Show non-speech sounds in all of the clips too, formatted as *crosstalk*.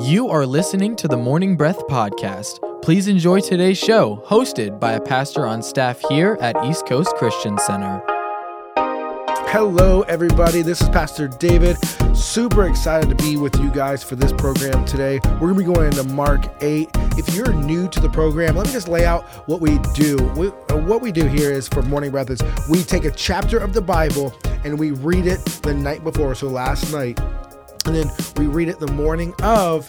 You are listening to the Morning Breath Podcast. Please enjoy today's show, hosted by a pastor on staff here at East Coast Christian Center. Hello, everybody. This is Pastor David. Super excited to be with you guys for this program today. We're going to be going into Mark 8. If you're new to the program, let me just lay out what we do. We, what we do here is for Morning Breath is we take a chapter of the Bible and we read it the night before. So last night, and then we read it the morning of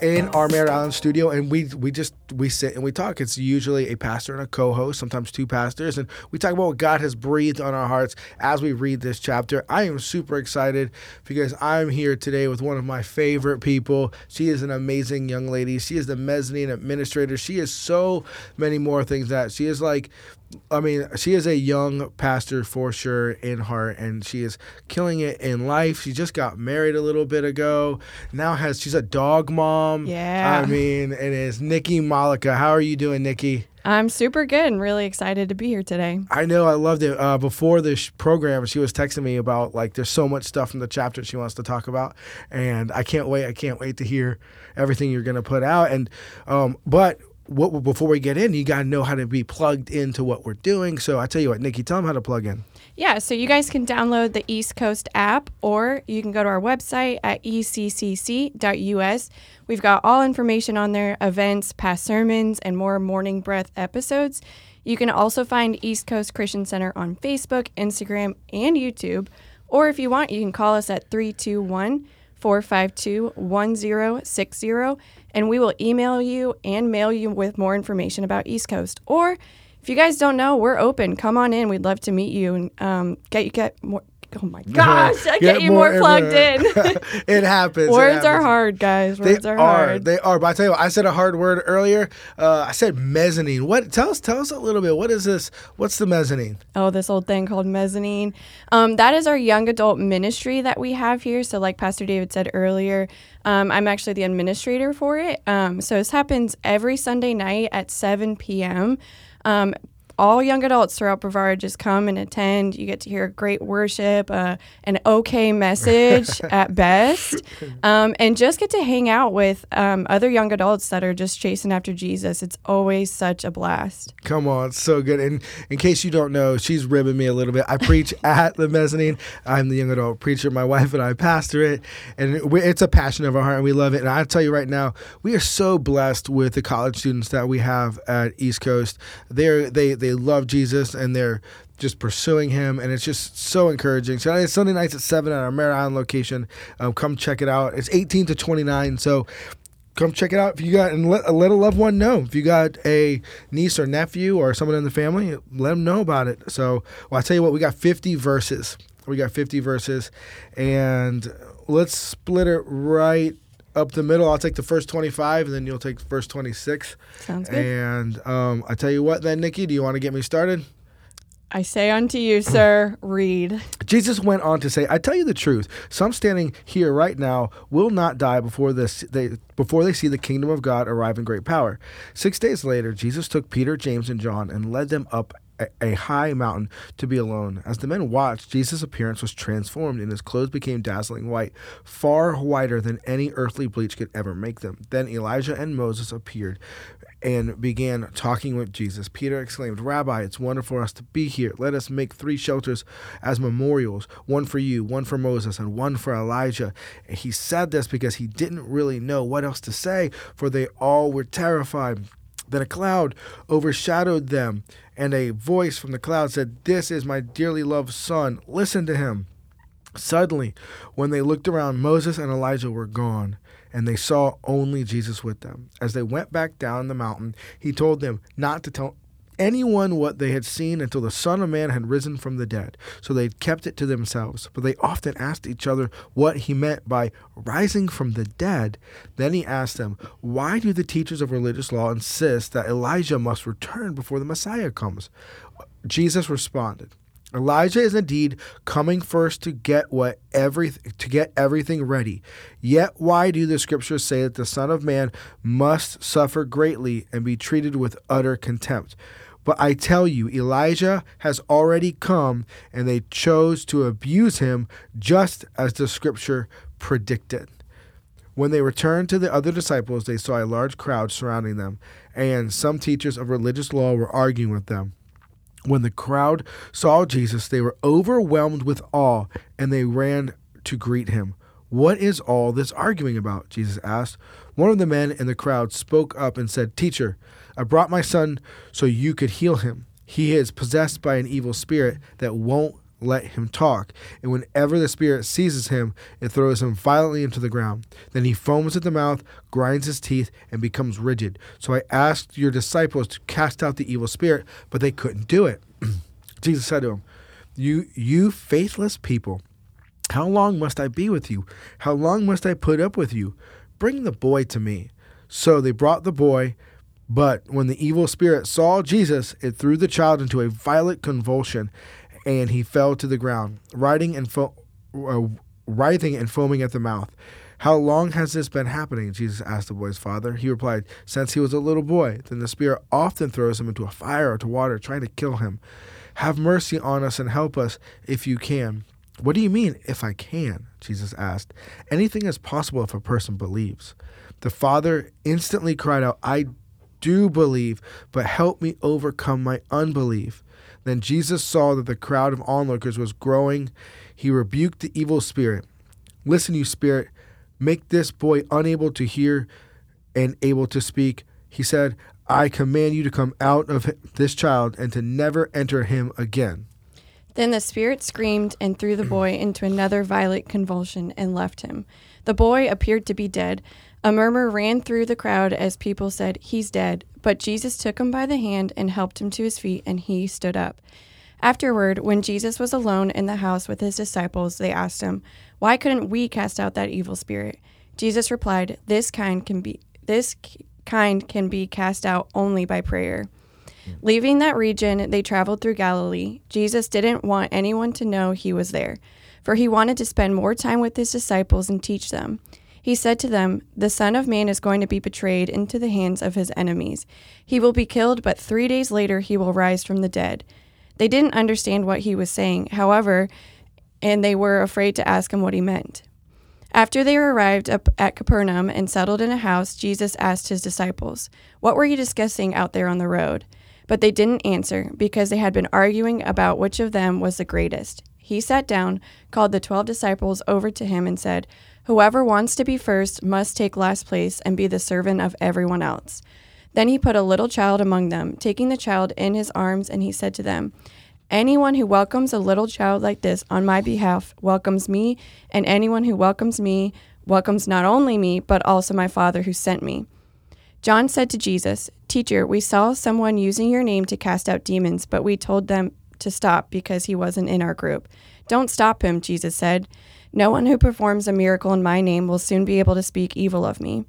in our Merritt Island studio, and we we just we sit and we talk. It's usually a pastor and a co-host, sometimes two pastors, and we talk about what God has breathed on our hearts as we read this chapter. I am super excited because I'm here today with one of my favorite people. She is an amazing young lady. She is the mezzanine administrator. She is so many more things that she is like I mean, she is a young pastor for sure in heart, and she is killing it in life. She just got married a little bit ago. Now has she's a dog mom. Yeah. I *laughs* mean, it is Nikki Malika. How are you doing, Nikki? I'm super good and really excited to be here today. I know, I loved it. Uh, before this program, she was texting me about like there's so much stuff in the chapter she wants to talk about, and I can't wait. I can't wait to hear everything you're gonna put out. And um, but what before we get in, you got to know how to be plugged into what we're doing. So I tell you what, Nikki, tell them how to plug in. Yeah, so you guys can download the East Coast app or you can go to our website at eccc.us. We've got all information on there, events, past sermons, and more morning breath episodes. You can also find East Coast Christian Center on Facebook, Instagram, and YouTube. Or if you want, you can call us at 321 452 1060 and we will email you and mail you with more information about East Coast. Or if you guys don't know, we're open. Come on in. We'd love to meet you and um, get you get more. Oh my *laughs* gosh! I get, you more, more plugged in. *laughs* it happens. Words it are hard, guys. Words they are hard. They are. But I tell you, what, I said a hard word earlier. Uh, I said mezzanine. What? Tell us. Tell us a little bit. What is this? What's the mezzanine? Oh, this old thing called mezzanine. Um, that is our young adult ministry that we have here. So, like Pastor David said earlier, um, I'm actually the administrator for it. Um, so this happens every Sunday night at 7 p.m. Um, all young adults throughout Brevard just come and attend. You get to hear great worship, uh, an okay message *laughs* at best, um, and just get to hang out with um, other young adults that are just chasing after Jesus. It's always such a blast. Come on, it's so good. And in case you don't know, she's ribbing me a little bit. I preach *laughs* at the mezzanine. I'm the young adult preacher. My wife and I pastor it, and it's a passion of our heart, and we love it. And I tell you right now, we are so blessed with the college students that we have at East Coast. They're they they love Jesus and they're just pursuing him, and it's just so encouraging. So it's Sunday nights at seven at our Merritt Island location. Um, come check it out. It's 18 to 29, so come check it out. If you got and let, let a loved one know. If you got a niece or nephew or someone in the family, let them know about it. So, well, I tell you what, we got 50 verses. We got 50 verses, and let's split it right up the middle. I'll take the first 25, and then you'll take the first 26. Sounds good. And um, I tell you what, then, Nikki, do you want to get me started? I say unto you, sir, *clears throat* read. Jesus went on to say, I tell you the truth. Some standing here right now will not die before this they before they see the kingdom of God arrive in great power. Six days later, Jesus took Peter, James, and John and led them up a high mountain to be alone. As the men watched, Jesus' appearance was transformed and his clothes became dazzling white, far whiter than any earthly bleach could ever make them. Then Elijah and Moses appeared and began talking with Jesus. Peter exclaimed, Rabbi, it's wonderful for us to be here. Let us make three shelters as memorials one for you, one for Moses, and one for Elijah. And he said this because he didn't really know what else to say, for they all were terrified. Then a cloud overshadowed them, and a voice from the cloud said, This is my dearly loved son. Listen to him. Suddenly, when they looked around, Moses and Elijah were gone, and they saw only Jesus with them. As they went back down the mountain, he told them not to tell anyone what they had seen until the Son of Man had risen from the dead. So they kept it to themselves. But they often asked each other what he meant by rising from the dead. Then he asked them, Why do the teachers of religious law insist that Elijah must return before the Messiah comes? Jesus responded, Elijah is indeed coming first to get what every to get everything ready. Yet why do the scriptures say that the son of man must suffer greatly and be treated with utter contempt? But I tell you, Elijah has already come, and they chose to abuse him just as the scripture predicted. When they returned to the other disciples, they saw a large crowd surrounding them, and some teachers of religious law were arguing with them. When the crowd saw Jesus, they were overwhelmed with awe, and they ran to greet him. What is all this arguing about? Jesus asked. One of the men in the crowd spoke up and said, Teacher, I brought my son so you could heal him. He is possessed by an evil spirit that won't let him talk, and whenever the spirit seizes him, it throws him violently into the ground. Then he foams at the mouth, grinds his teeth, and becomes rigid. So I asked your disciples to cast out the evil spirit, but they couldn't do it. *clears throat* Jesus said to him, You you faithless people, how long must I be with you? How long must I put up with you? Bring the boy to me. So they brought the boy. But when the evil spirit saw Jesus, it threw the child into a violent convulsion, and he fell to the ground, writhing and, fo- uh, writhing and foaming at the mouth. How long has this been happening? Jesus asked the boy's father. He replied, Since he was a little boy. Then the spirit often throws him into a fire or to water, trying to kill him. Have mercy on us and help us if you can. What do you mean, if I can? Jesus asked. Anything is possible if a person believes. The father instantly cried out, I do believe, but help me overcome my unbelief. Then Jesus saw that the crowd of onlookers was growing. He rebuked the evil spirit. Listen, you spirit, make this boy unable to hear and able to speak. He said, I command you to come out of this child and to never enter him again. Then the spirit screamed and threw the boy into another violent convulsion and left him. The boy appeared to be dead. A murmur ran through the crowd as people said, He's dead. But Jesus took him by the hand and helped him to his feet, and he stood up. Afterward, when Jesus was alone in the house with his disciples, they asked him, Why couldn't we cast out that evil spirit? Jesus replied, This kind can be this kind can be cast out only by prayer. Hmm. Leaving that region, they traveled through Galilee. Jesus didn't want anyone to know he was there, for he wanted to spend more time with his disciples and teach them. He said to them, The Son of Man is going to be betrayed into the hands of his enemies. He will be killed, but three days later he will rise from the dead. They didn't understand what he was saying, however, and they were afraid to ask him what he meant. After they arrived at Capernaum and settled in a house, Jesus asked his disciples, What were you discussing out there on the road? But they didn't answer because they had been arguing about which of them was the greatest. He sat down, called the twelve disciples over to him, and said, Whoever wants to be first must take last place and be the servant of everyone else. Then he put a little child among them, taking the child in his arms, and he said to them, Anyone who welcomes a little child like this on my behalf welcomes me, and anyone who welcomes me welcomes not only me, but also my Father who sent me. John said to Jesus, Teacher, we saw someone using your name to cast out demons, but we told them to stop because he wasn't in our group. Don't stop him, Jesus said. No one who performs a miracle in my name will soon be able to speak evil of me.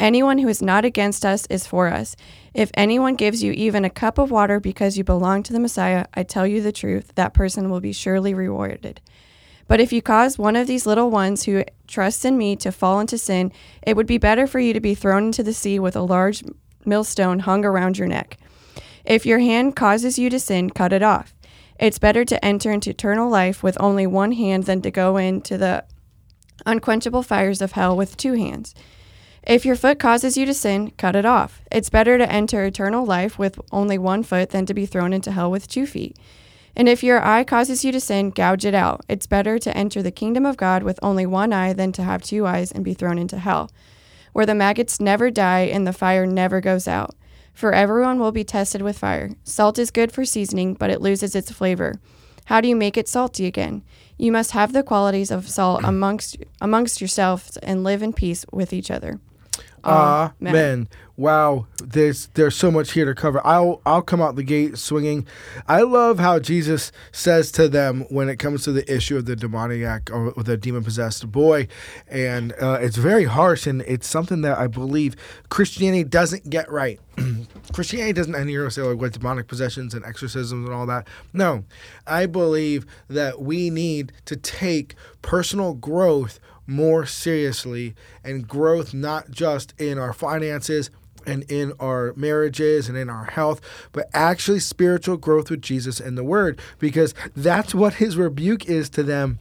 Anyone who is not against us is for us. If anyone gives you even a cup of water because you belong to the Messiah, I tell you the truth, that person will be surely rewarded. But if you cause one of these little ones who trusts in me to fall into sin, it would be better for you to be thrown into the sea with a large millstone hung around your neck. If your hand causes you to sin, cut it off. It's better to enter into eternal life with only one hand than to go into the unquenchable fires of hell with two hands. If your foot causes you to sin, cut it off. It's better to enter eternal life with only one foot than to be thrown into hell with two feet. And if your eye causes you to sin, gouge it out. It's better to enter the kingdom of God with only one eye than to have two eyes and be thrown into hell, where the maggots never die and the fire never goes out. For everyone will be tested with fire. Salt is good for seasoning, but it loses its flavor. How do you make it salty again? You must have the qualities of salt amongst amongst yourselves and live in peace with each other. Amen. Amen. Wow, there's there's so much here to cover. I'll I'll come out the gate swinging. I love how Jesus says to them when it comes to the issue of the demoniac or the demon possessed boy, and uh, it's very harsh and it's something that I believe Christianity doesn't get right. *clears throat* Christianity doesn't end here say like what demonic possessions and exorcisms and all that. No, I believe that we need to take personal growth more seriously and growth not just in our finances and in our marriages and in our health, but actually spiritual growth with Jesus and the Word, because that's what his rebuke is to them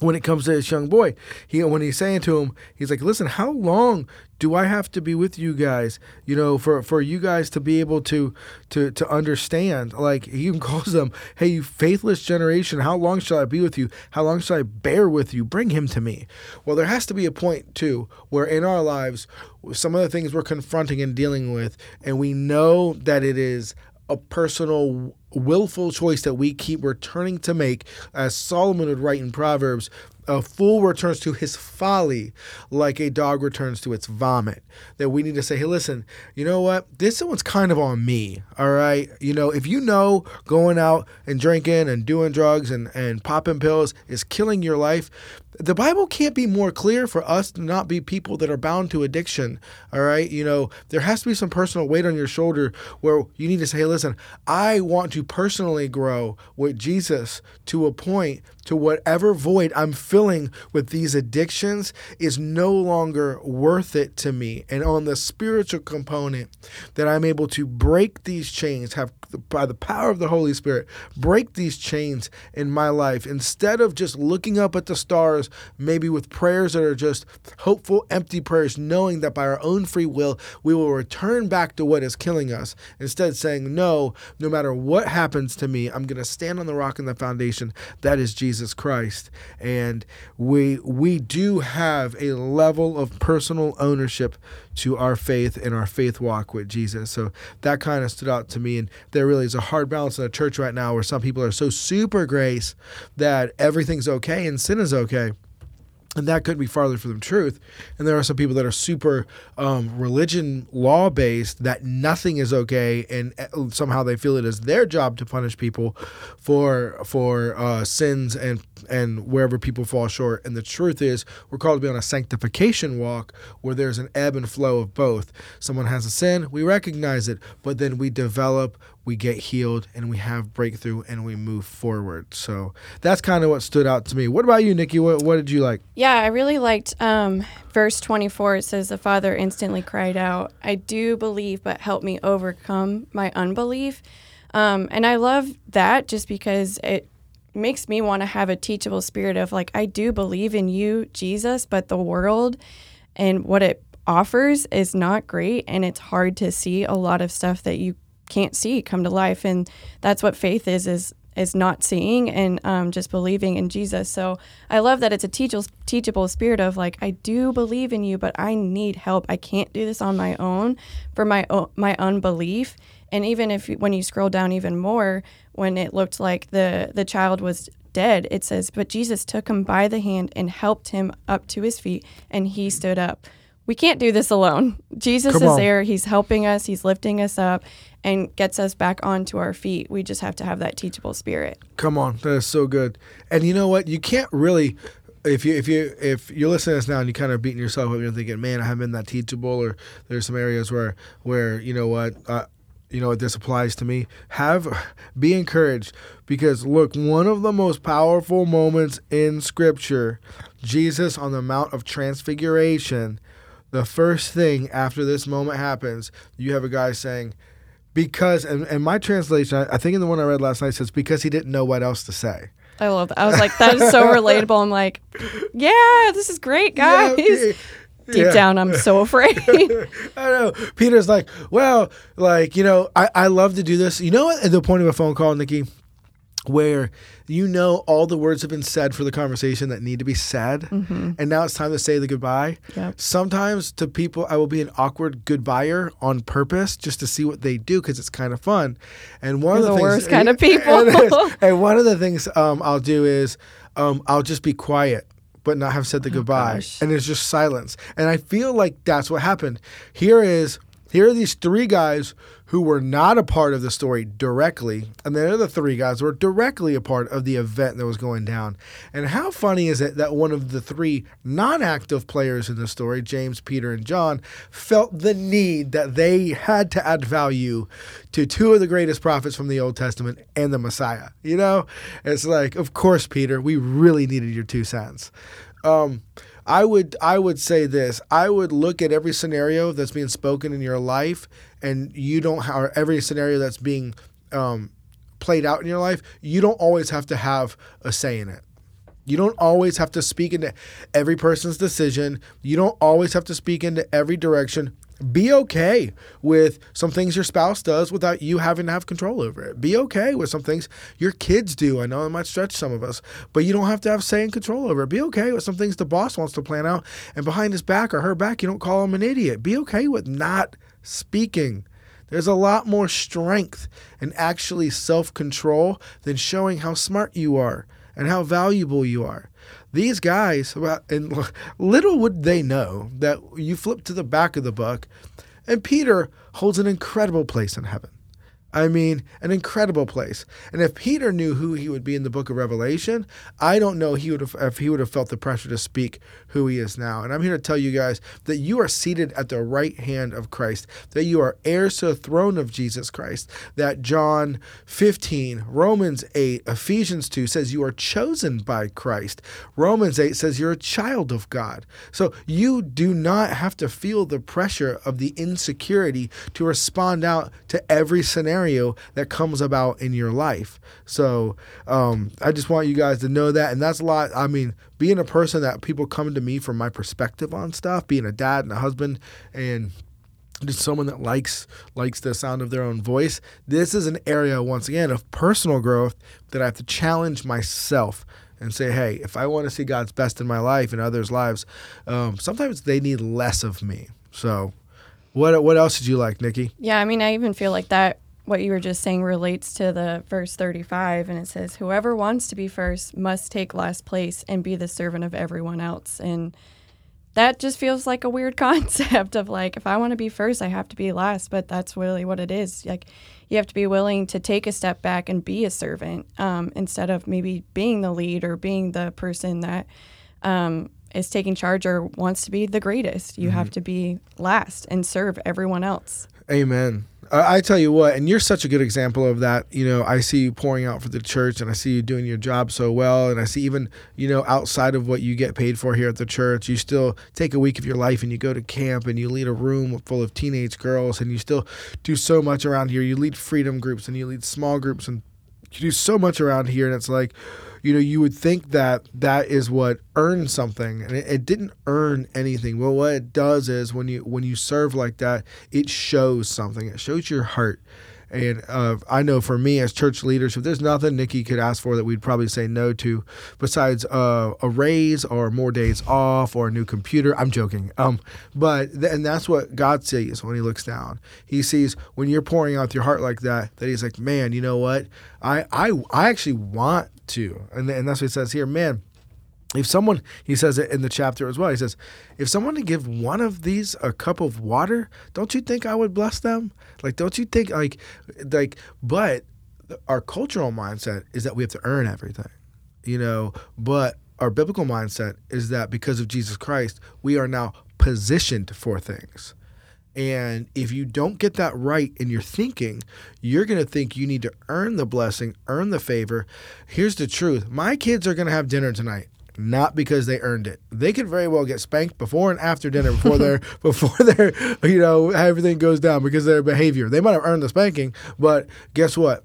when it comes to this young boy. He when he's saying to him, he's like, "Listen, how long do I have to be with you guys? You know, for for you guys to be able to to to understand." Like he even *laughs* calls them, "Hey, you faithless generation, how long shall I be with you? How long shall I bear with you? Bring him to me." Well, there has to be a point too where in our lives, some of the things we're confronting and dealing with, and we know that it is a personal willful choice that we keep returning to make as Solomon would write in Proverbs a fool returns to his folly like a dog returns to its vomit. That we need to say, hey, listen, you know what? This one's kind of on me. All right. You know, if you know going out and drinking and doing drugs and, and popping pills is killing your life, the Bible can't be more clear for us to not be people that are bound to addiction. All right. You know, there has to be some personal weight on your shoulder where you need to say, hey, listen, I want to personally grow with Jesus to a point to whatever void I'm filling with these addictions is no longer worth it to me. And on the spiritual component, that I'm able to break these chains, have by the power of the Holy Spirit, break these chains in my life instead of just looking up at the stars, maybe with prayers that are just hopeful, empty prayers, knowing that by our own free will, we will return back to what is killing us. Instead, saying, No, no matter what happens to me, I'm going to stand on the rock and the foundation that is Jesus Christ. And we, we do have a level of personal ownership to our faith and our faith walk with Jesus. So that kind of stood out to me. And there really is a hard balance in the church right now where some people are so super grace that everything's okay and sin is okay and that couldn't be farther from the truth. And there are some people that are super um, religion law based that nothing is okay, and uh, somehow they feel it is their job to punish people for for uh, sins and and wherever people fall short. And the truth is, we're called to be on a sanctification walk where there's an ebb and flow of both. Someone has a sin, we recognize it, but then we develop we get healed and we have breakthrough and we move forward. So that's kind of what stood out to me. What about you, Nikki? What, what did you like? Yeah, I really liked um, verse 24. It says, The father instantly cried out, I do believe, but help me overcome my unbelief. Um, and I love that just because it makes me want to have a teachable spirit of like, I do believe in you, Jesus, but the world and what it offers is not great. And it's hard to see a lot of stuff that you can't see come to life. And that's what faith is is is not seeing and um, just believing in jesus. So i love that it's a teachable, teachable spirit of like i do believe in you but i need help. I can't do this on my own for my my unbelief. And even if when you scroll down even more when it looked like the the child was dead it says but jesus took him by the hand and helped him up to his feet and he stood up we can't do this alone. Jesus Come is on. there. He's helping us. He's lifting us up and gets us back onto our feet. We just have to have that teachable spirit. Come on, that is so good. And you know what? You can't really if you if you if you're listening to this now and you're kind of beating yourself up, and you're thinking, "Man, I haven't been that teachable," or there's some areas where where you know what, uh, you know what this applies to me. Have be encouraged because look, one of the most powerful moments in Scripture, Jesus on the Mount of Transfiguration the first thing after this moment happens, you have a guy saying, because, and, and my translation, I, I think in the one I read last night says, because he didn't know what else to say. I love that. I was like, that is so *laughs* relatable. I'm like, yeah, this is great, guys. Yeah, Deep yeah. down, I'm so afraid. *laughs* I know. Peter's like, well, like, you know, I, I love to do this. You know what? At the point of a phone call, Nikki, where you know all the words have been said for the conversation that need to be said mm-hmm. and now it's time to say the goodbye. Yep. sometimes to people i will be an awkward goodbyer on purpose just to see what they do because it's kind of fun. And one You're of the, the things, worst kind of *laughs* people. and, and one of the things um, i'll do is um, i'll just be quiet but not have said the oh, goodbye. gosh. and it's just silence. And i feel like that's what happened. Here is here are these three guys who were not a part of the story directly, and then the other three guys were directly a part of the event that was going down. And how funny is it that one of the three non active players in the story, James, Peter, and John, felt the need that they had to add value to two of the greatest prophets from the Old Testament and the Messiah? You know, it's like, of course, Peter, we really needed your two cents. Um, I would I would say this. I would look at every scenario that's being spoken in your life, and you don't have every scenario that's being um, played out in your life. You don't always have to have a say in it. You don't always have to speak into every person's decision. You don't always have to speak into every direction. Be okay with some things your spouse does without you having to have control over it. Be okay with some things your kids do. I know it might stretch some of us, but you don't have to have say and control over it. Be okay with some things the boss wants to plan out and behind his back or her back, you don't call him an idiot. Be okay with not speaking. There's a lot more strength and actually self control than showing how smart you are and how valuable you are. These guys, and *laughs* little would they know that you flip to the back of the book, and Peter holds an incredible place in heaven. I mean, an incredible place. And if Peter knew who he would be in the book of Revelation, I don't know he would have if he would have felt the pressure to speak who he is now. And I'm here to tell you guys that you are seated at the right hand of Christ, that you are heirs to the throne of Jesus Christ, that John 15, Romans 8, Ephesians 2 says you are chosen by Christ. Romans 8 says you're a child of God. So you do not have to feel the pressure of the insecurity to respond out to every scenario scenario that comes about in your life. So um, I just want you guys to know that. And that's a lot. I mean, being a person that people come to me from my perspective on stuff, being a dad and a husband, and just someone that likes likes the sound of their own voice. This is an area once again of personal growth that I have to challenge myself and say, hey, if I want to see God's best in my life and others' lives, um, sometimes they need less of me. So, what what else did you like, Nikki? Yeah, I mean, I even feel like that what you were just saying relates to the verse 35 and it says whoever wants to be first must take last place and be the servant of everyone else. And that just feels like a weird *laughs* concept of like if i want to be first i have to be last but that's really what it is. Like you have to be willing to take a step back and be a servant um, instead of maybe being the lead or being the person that um, is taking charge or wants to be the greatest. You mm-hmm. have to be last and serve everyone else amen I tell you what, and you're such a good example of that. You know, I see you pouring out for the church, and I see you doing your job so well, and I see even you know outside of what you get paid for here at the church, you still take a week of your life and you go to camp and you lead a room full of teenage girls, and you still do so much around here. You lead freedom groups and you lead small groups, and you do so much around here, and it's like you know, you would think that that is what earns something, and it, it, didn't earn anything. Well, what it does is when you when you serve like that, it shows something. It shows your heart. And uh, I know for me as church leadership, there's nothing Nikki could ask for that we'd probably say no to, besides uh, a raise or more days off or a new computer. I'm joking. Um, but th- and that's what God sees when He looks down. He sees when you're pouring out your heart like that, that He's like, man, you know what? I I I actually want to, and and that's what He says here, man if someone he says it in the chapter as well he says if someone to give one of these a cup of water don't you think i would bless them? Like don't you think like like but our cultural mindset is that we have to earn everything you know? But our biblical mindset is that because of jesus christ we are now positioned for things. And if you don't get that right in your thinking, you're going to think you need to earn the blessing, earn the favor. Here's the truth. My kids are going to have dinner tonight not because they earned it. They could very well get spanked before and after dinner before their *laughs* before their you know everything goes down because of their behavior. They might have earned the spanking, but guess what?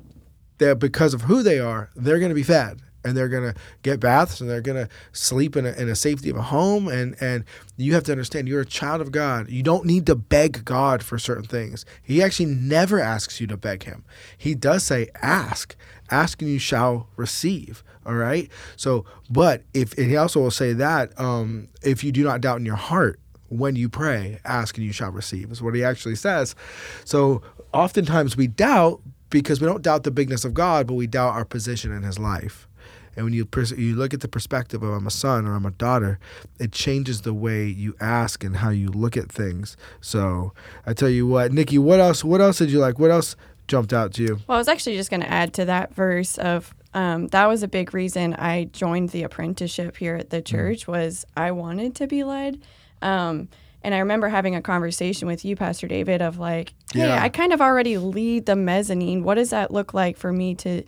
That because of who they are, they're going to be fed and they're going to get baths and they're going to sleep in a, in a safety of a home and and you have to understand you're a child of God. You don't need to beg God for certain things. He actually never asks you to beg him. He does say ask. Ask and you shall receive. All right. So, but if he also will say that um, if you do not doubt in your heart when you pray, ask and you shall receive is what he actually says. So, oftentimes we doubt because we don't doubt the bigness of God, but we doubt our position in His life. And when you pers- you look at the perspective of I'm a son or I'm a daughter, it changes the way you ask and how you look at things. So I tell you what, Nikki, what else? What else did you like? What else jumped out to you? Well, I was actually just going to add to that verse of um, that was a big reason I joined the apprenticeship here at the mm. church was I wanted to be led. Um, and I remember having a conversation with you, Pastor David, of like, hey, yeah. I kind of already lead the mezzanine. What does that look like for me to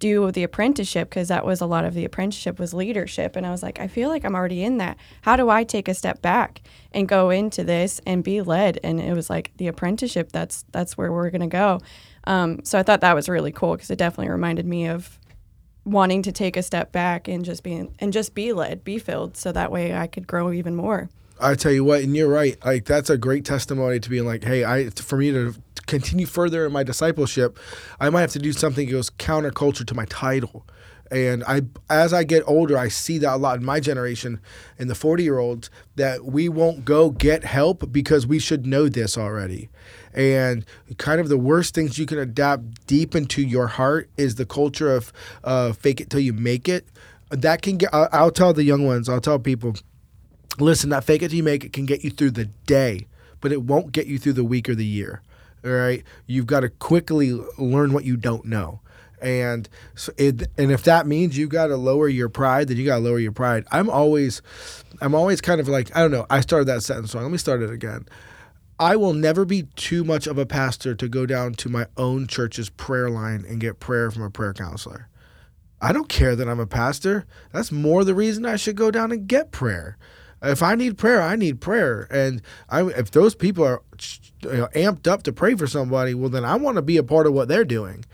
do the apprenticeship? Because that was a lot of the apprenticeship was leadership. And I was like, I feel like I'm already in that. How do I take a step back and go into this and be led? And it was like the apprenticeship. That's that's where we're gonna go. Um, so I thought that was really cool because it definitely reminded me of wanting to take a step back and just being and just be led, be filled, so that way I could grow even more. I tell you what, and you're right. Like that's a great testimony to being like, hey, I for me to continue further in my discipleship, I might have to do something that goes counterculture to my title. And I, as I get older, I see that a lot in my generation, in the 40 year olds, that we won't go get help because we should know this already. And kind of the worst things you can adapt deep into your heart is the culture of uh, fake it till you make it. That can get, I'll, I'll tell the young ones, I'll tell people, listen, that fake it till you make it can get you through the day, but it won't get you through the week or the year. All right. You've got to quickly learn what you don't know and so it, and if that means you got to lower your pride, then you got to lower your pride. I'm always, I'm always kind of like I don't know. I started that sentence wrong. Let me start it again. I will never be too much of a pastor to go down to my own church's prayer line and get prayer from a prayer counselor. I don't care that I'm a pastor. That's more the reason I should go down and get prayer. If I need prayer, I need prayer. And I, if those people are you know, amped up to pray for somebody, well, then I want to be a part of what they're doing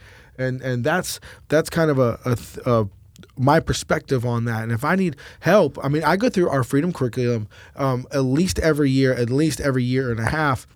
and and that's that's kind of a, a, a my perspective on that. And if I need help, I mean, I go through our freedom curriculum um, at least every year, at least every year and a half.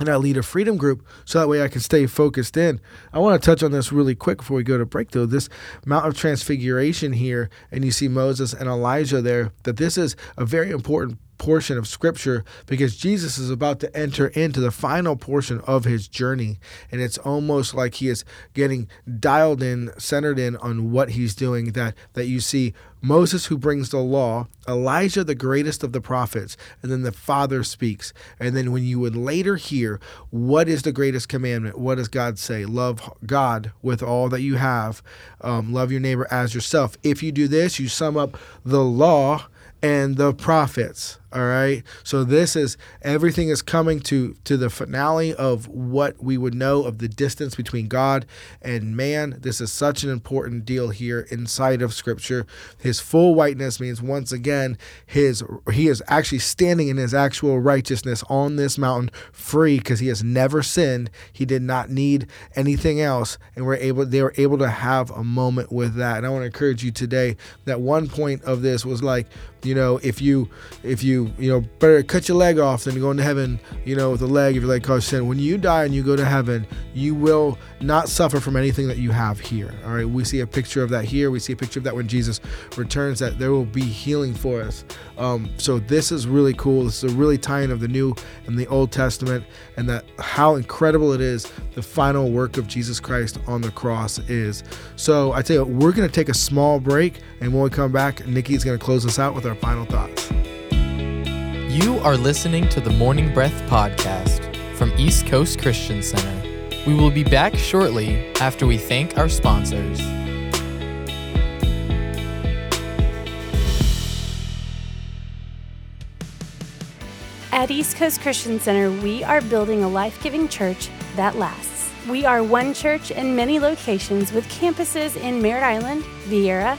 And I lead a freedom group so that way I can stay focused in. I want to touch on this really quick before we go to break, though. This Mount of Transfiguration here, and you see Moses and Elijah there, that this is a very important portion of scripture because Jesus is about to enter into the final portion of his journey. And it's almost like he is getting dialed in, centered in on what he's doing. That, that you see Moses, who brings the law, Elijah, the greatest of the prophets, and then the Father speaks. And then when you would later hear, what is the greatest commandment? What does God say? Love God with all that you have, um, love your neighbor as yourself. If you do this, you sum up the law and the prophets all right? So this is everything is coming to to the finale of what we would know of the distance between god and man. This is such an important deal here inside of scripture. His full whiteness means once again his he is actually standing in his actual righteousness on this mountain free because he has never sinned. He did not need anything else and we're able they were able to have a moment with that. And i want to encourage you today that one point of this was like you know if you if you you know better cut your leg off than go into heaven you know with a leg if your leg caused sin when you die and you go to heaven you will not suffer from anything that you have here all right? We see a picture of that here. We see a picture of that when jesus returns that there will be healing for us. Um, so this is really cool. This is a really tying of the new and the old testament and that how incredible it is the final work of jesus christ on the cross is. So i tell you what, we're going to take a small break and when we come back nikki's going to close us out with our final thoughts. You are listening to the Morning Breath podcast from East Coast Christian Center. We will be back shortly after we thank our sponsors. At East Coast Christian Center, we are building a life giving church that lasts. We are one church in many locations with campuses in Merritt Island, Viera,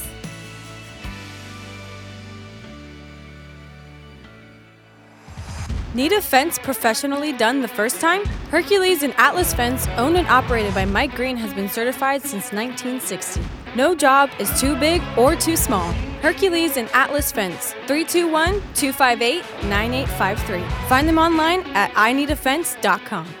Need a fence professionally done the first time? Hercules and Atlas Fence, owned and operated by Mike Green, has been certified since 1960. No job is too big or too small. Hercules and Atlas Fence, 321 258 9853. Find them online at ineedafence.com.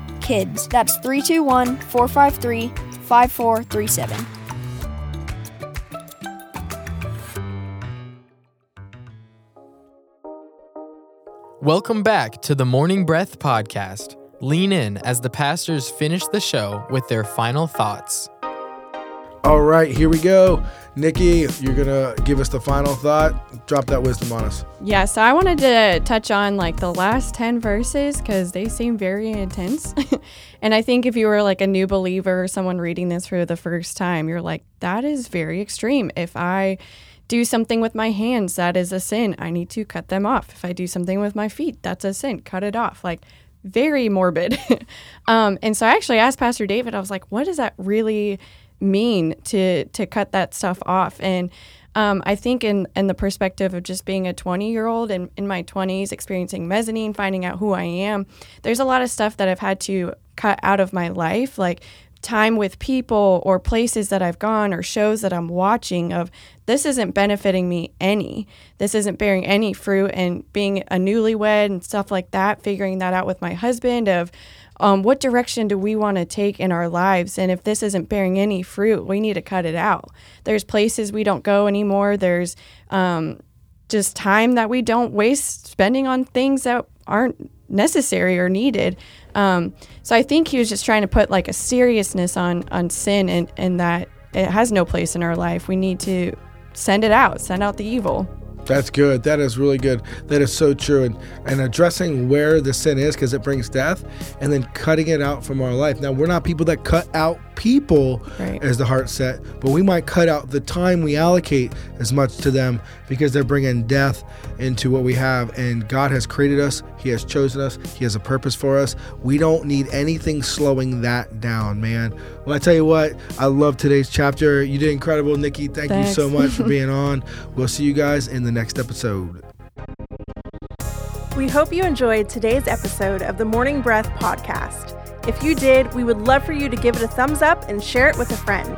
KIDS. That's 321 453 5437. Welcome back to the Morning Breath Podcast. Lean in as the pastors finish the show with their final thoughts. All right, here we go. Nikki, you're to give us the final thought. Drop that wisdom on us. Yeah, so I wanted to touch on like the last 10 verses because they seem very intense. *laughs* and I think if you were like a new believer or someone reading this for the first time, you're like, that is very extreme. If I do something with my hands, that is a sin. I need to cut them off. If I do something with my feet, that's a sin. Cut it off. Like, very morbid. *laughs* um, and so I actually asked Pastor David, I was like, what does that really mean to to cut that stuff off? And um, I think in in the perspective of just being a 20 year old and in my 20s, experiencing mezzanine, finding out who I am, there's a lot of stuff that I've had to cut out of my life, like time with people or places that I've gone or shows that I'm watching of this isn't benefiting me any. This isn't bearing any fruit and being a newlywed and stuff like that, figuring that out with my husband of um, what direction do we want to take in our lives? And if this isn't bearing any fruit, we need to cut it out. There's places we don't go anymore. There's um, just time that we don't waste spending on things that aren't necessary or needed. Um, so I think he was just trying to put like a seriousness on on sin and, and that it has no place in our life. We need to send it out, send out the evil. That's good. That is really good. That is so true. And, and addressing where the sin is because it brings death and then cutting it out from our life. Now, we're not people that cut out people right. as the heart set, but we might cut out the time we allocate as much to them because they're bringing death into what we have. And God has created us, He has chosen us, He has a purpose for us. We don't need anything slowing that down, man. Well, I tell you what, I love today's chapter. You did incredible, Nikki. Thank Thanks. you so much for *laughs* being on. We'll see you guys in the next episode. We hope you enjoyed today's episode of the Morning Breath podcast. If you did, we would love for you to give it a thumbs up and share it with a friend.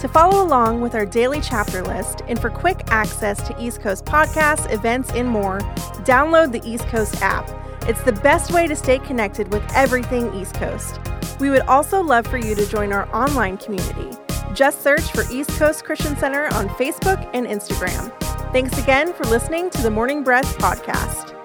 To follow along with our daily chapter list and for quick access to East Coast podcasts, events, and more, download the East Coast app. It's the best way to stay connected with everything East Coast. We would also love for you to join our online community. Just search for East Coast Christian Center on Facebook and Instagram. Thanks again for listening to the Morning Breath podcast.